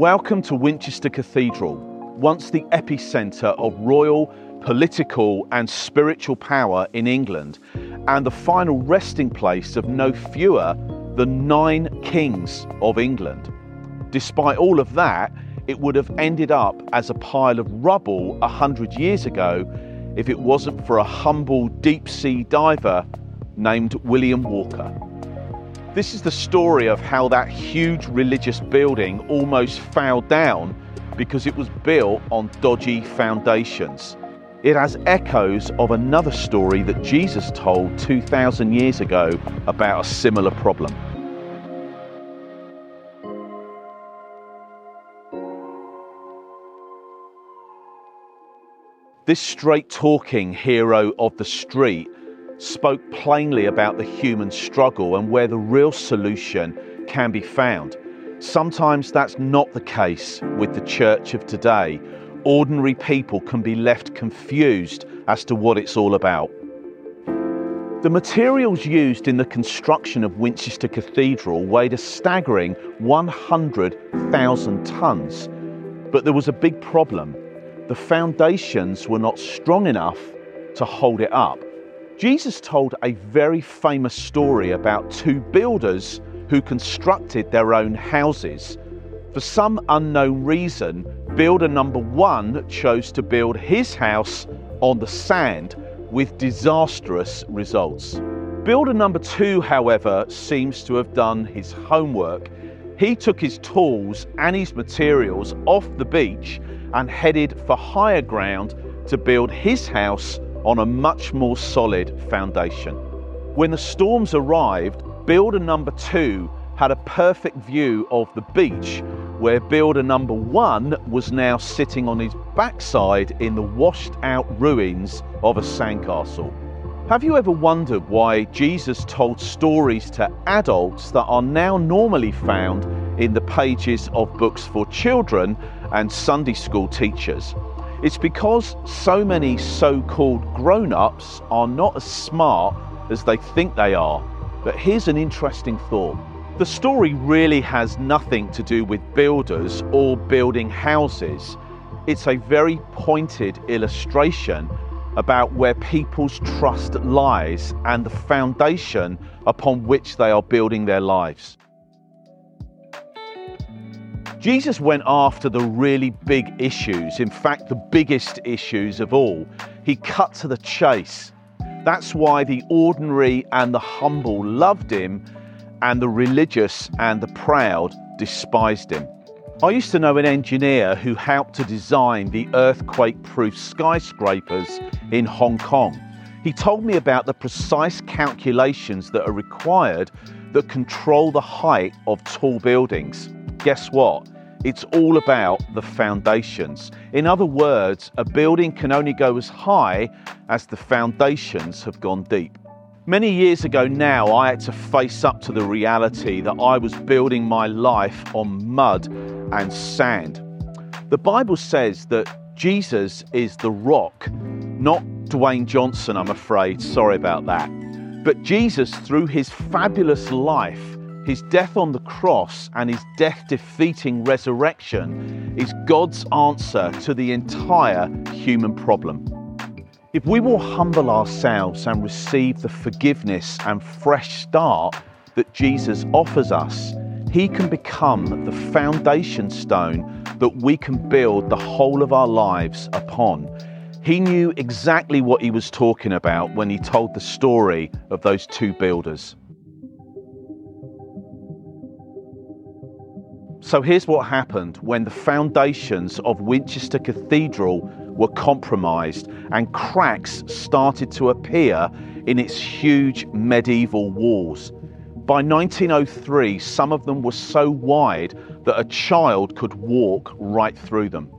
Welcome to Winchester Cathedral, once the epicentre of royal, political, and spiritual power in England, and the final resting place of no fewer than nine kings of England. Despite all of that, it would have ended up as a pile of rubble a hundred years ago if it wasn't for a humble deep sea diver named William Walker. This is the story of how that huge religious building almost fell down because it was built on dodgy foundations. It has echoes of another story that Jesus told 2,000 years ago about a similar problem. This straight talking hero of the street spoke plainly about the human struggle and where the real solution can be found. Sometimes that's not the case with the church of today. Ordinary people can be left confused as to what it's all about. The materials used in the construction of Winchester Cathedral weighed a staggering 100,000 tonnes. But there was a big problem. The foundations were not strong enough to hold it up. Jesus told a very famous story about two builders who constructed their own houses. For some unknown reason, builder number one chose to build his house on the sand with disastrous results. Builder number two, however, seems to have done his homework. He took his tools and his materials off the beach and headed for higher ground to build his house on a much more solid foundation. When the storms arrived, builder number two had a perfect view of the beach, where builder number one was now sitting on his backside in the washed out ruins of a sandcastle. Have you ever wondered why Jesus told stories to adults that are now normally found in the pages of books for children and Sunday school teachers? It's because so many so called grown ups are not as smart as they think they are. But here's an interesting thought. The story really has nothing to do with builders or building houses. It's a very pointed illustration about where people's trust lies and the foundation upon which they are building their lives. Jesus went after the really big issues, in fact, the biggest issues of all. He cut to the chase. That's why the ordinary and the humble loved him, and the religious and the proud despised him. I used to know an engineer who helped to design the earthquake proof skyscrapers in Hong Kong. He told me about the precise calculations that are required that control the height of tall buildings guess what? It's all about the foundations. In other words, a building can only go as high as the foundations have gone deep. Many years ago now, I had to face up to the reality that I was building my life on mud and sand. The Bible says that Jesus is the rock, not Dwayne Johnson, I'm afraid. Sorry about that. But Jesus, through his fabulous life, his death on the cross and his death defeating resurrection is God's answer to the entire human problem. If we will humble ourselves and receive the forgiveness and fresh start that Jesus offers us, he can become the foundation stone that we can build the whole of our lives upon. He knew exactly what he was talking about when he told the story of those two builders. So here's what happened when the foundations of Winchester Cathedral were compromised and cracks started to appear in its huge medieval walls. By 1903, some of them were so wide that a child could walk right through them.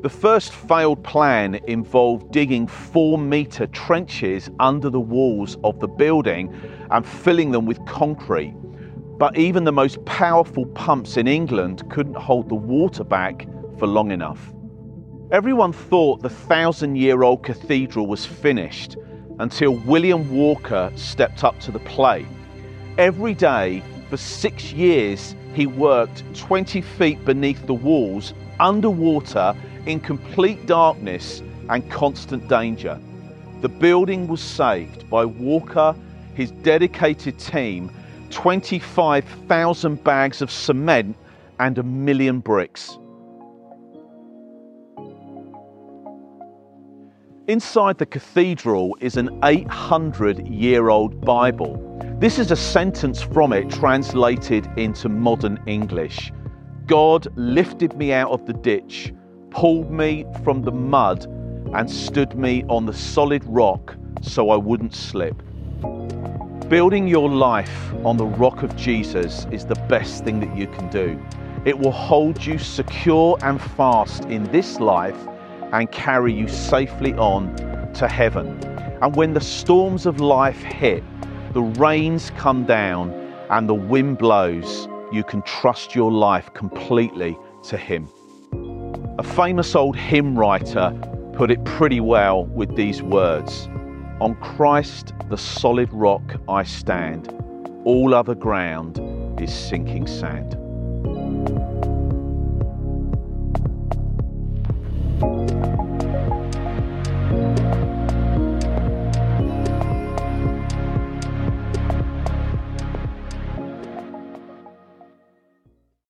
The first failed plan involved digging four metre trenches under the walls of the building and filling them with concrete. But even the most powerful pumps in England couldn't hold the water back for long enough. Everyone thought the thousand year old cathedral was finished until William Walker stepped up to the plate. Every day for six years, he worked 20 feet beneath the walls, underwater, in complete darkness and constant danger. The building was saved by Walker, his dedicated team, 25,000 bags of cement, and a million bricks. Inside the cathedral is an 800 year old Bible. This is a sentence from it translated into modern English. God lifted me out of the ditch, pulled me from the mud, and stood me on the solid rock so I wouldn't slip. Building your life on the rock of Jesus is the best thing that you can do. It will hold you secure and fast in this life and carry you safely on to heaven. And when the storms of life hit, the rains come down, and the wind blows, you can trust your life completely to Him. A famous old hymn writer put it pretty well with these words on Christ, the solid rock, I stand. All other ground is sinking sand. Thank you.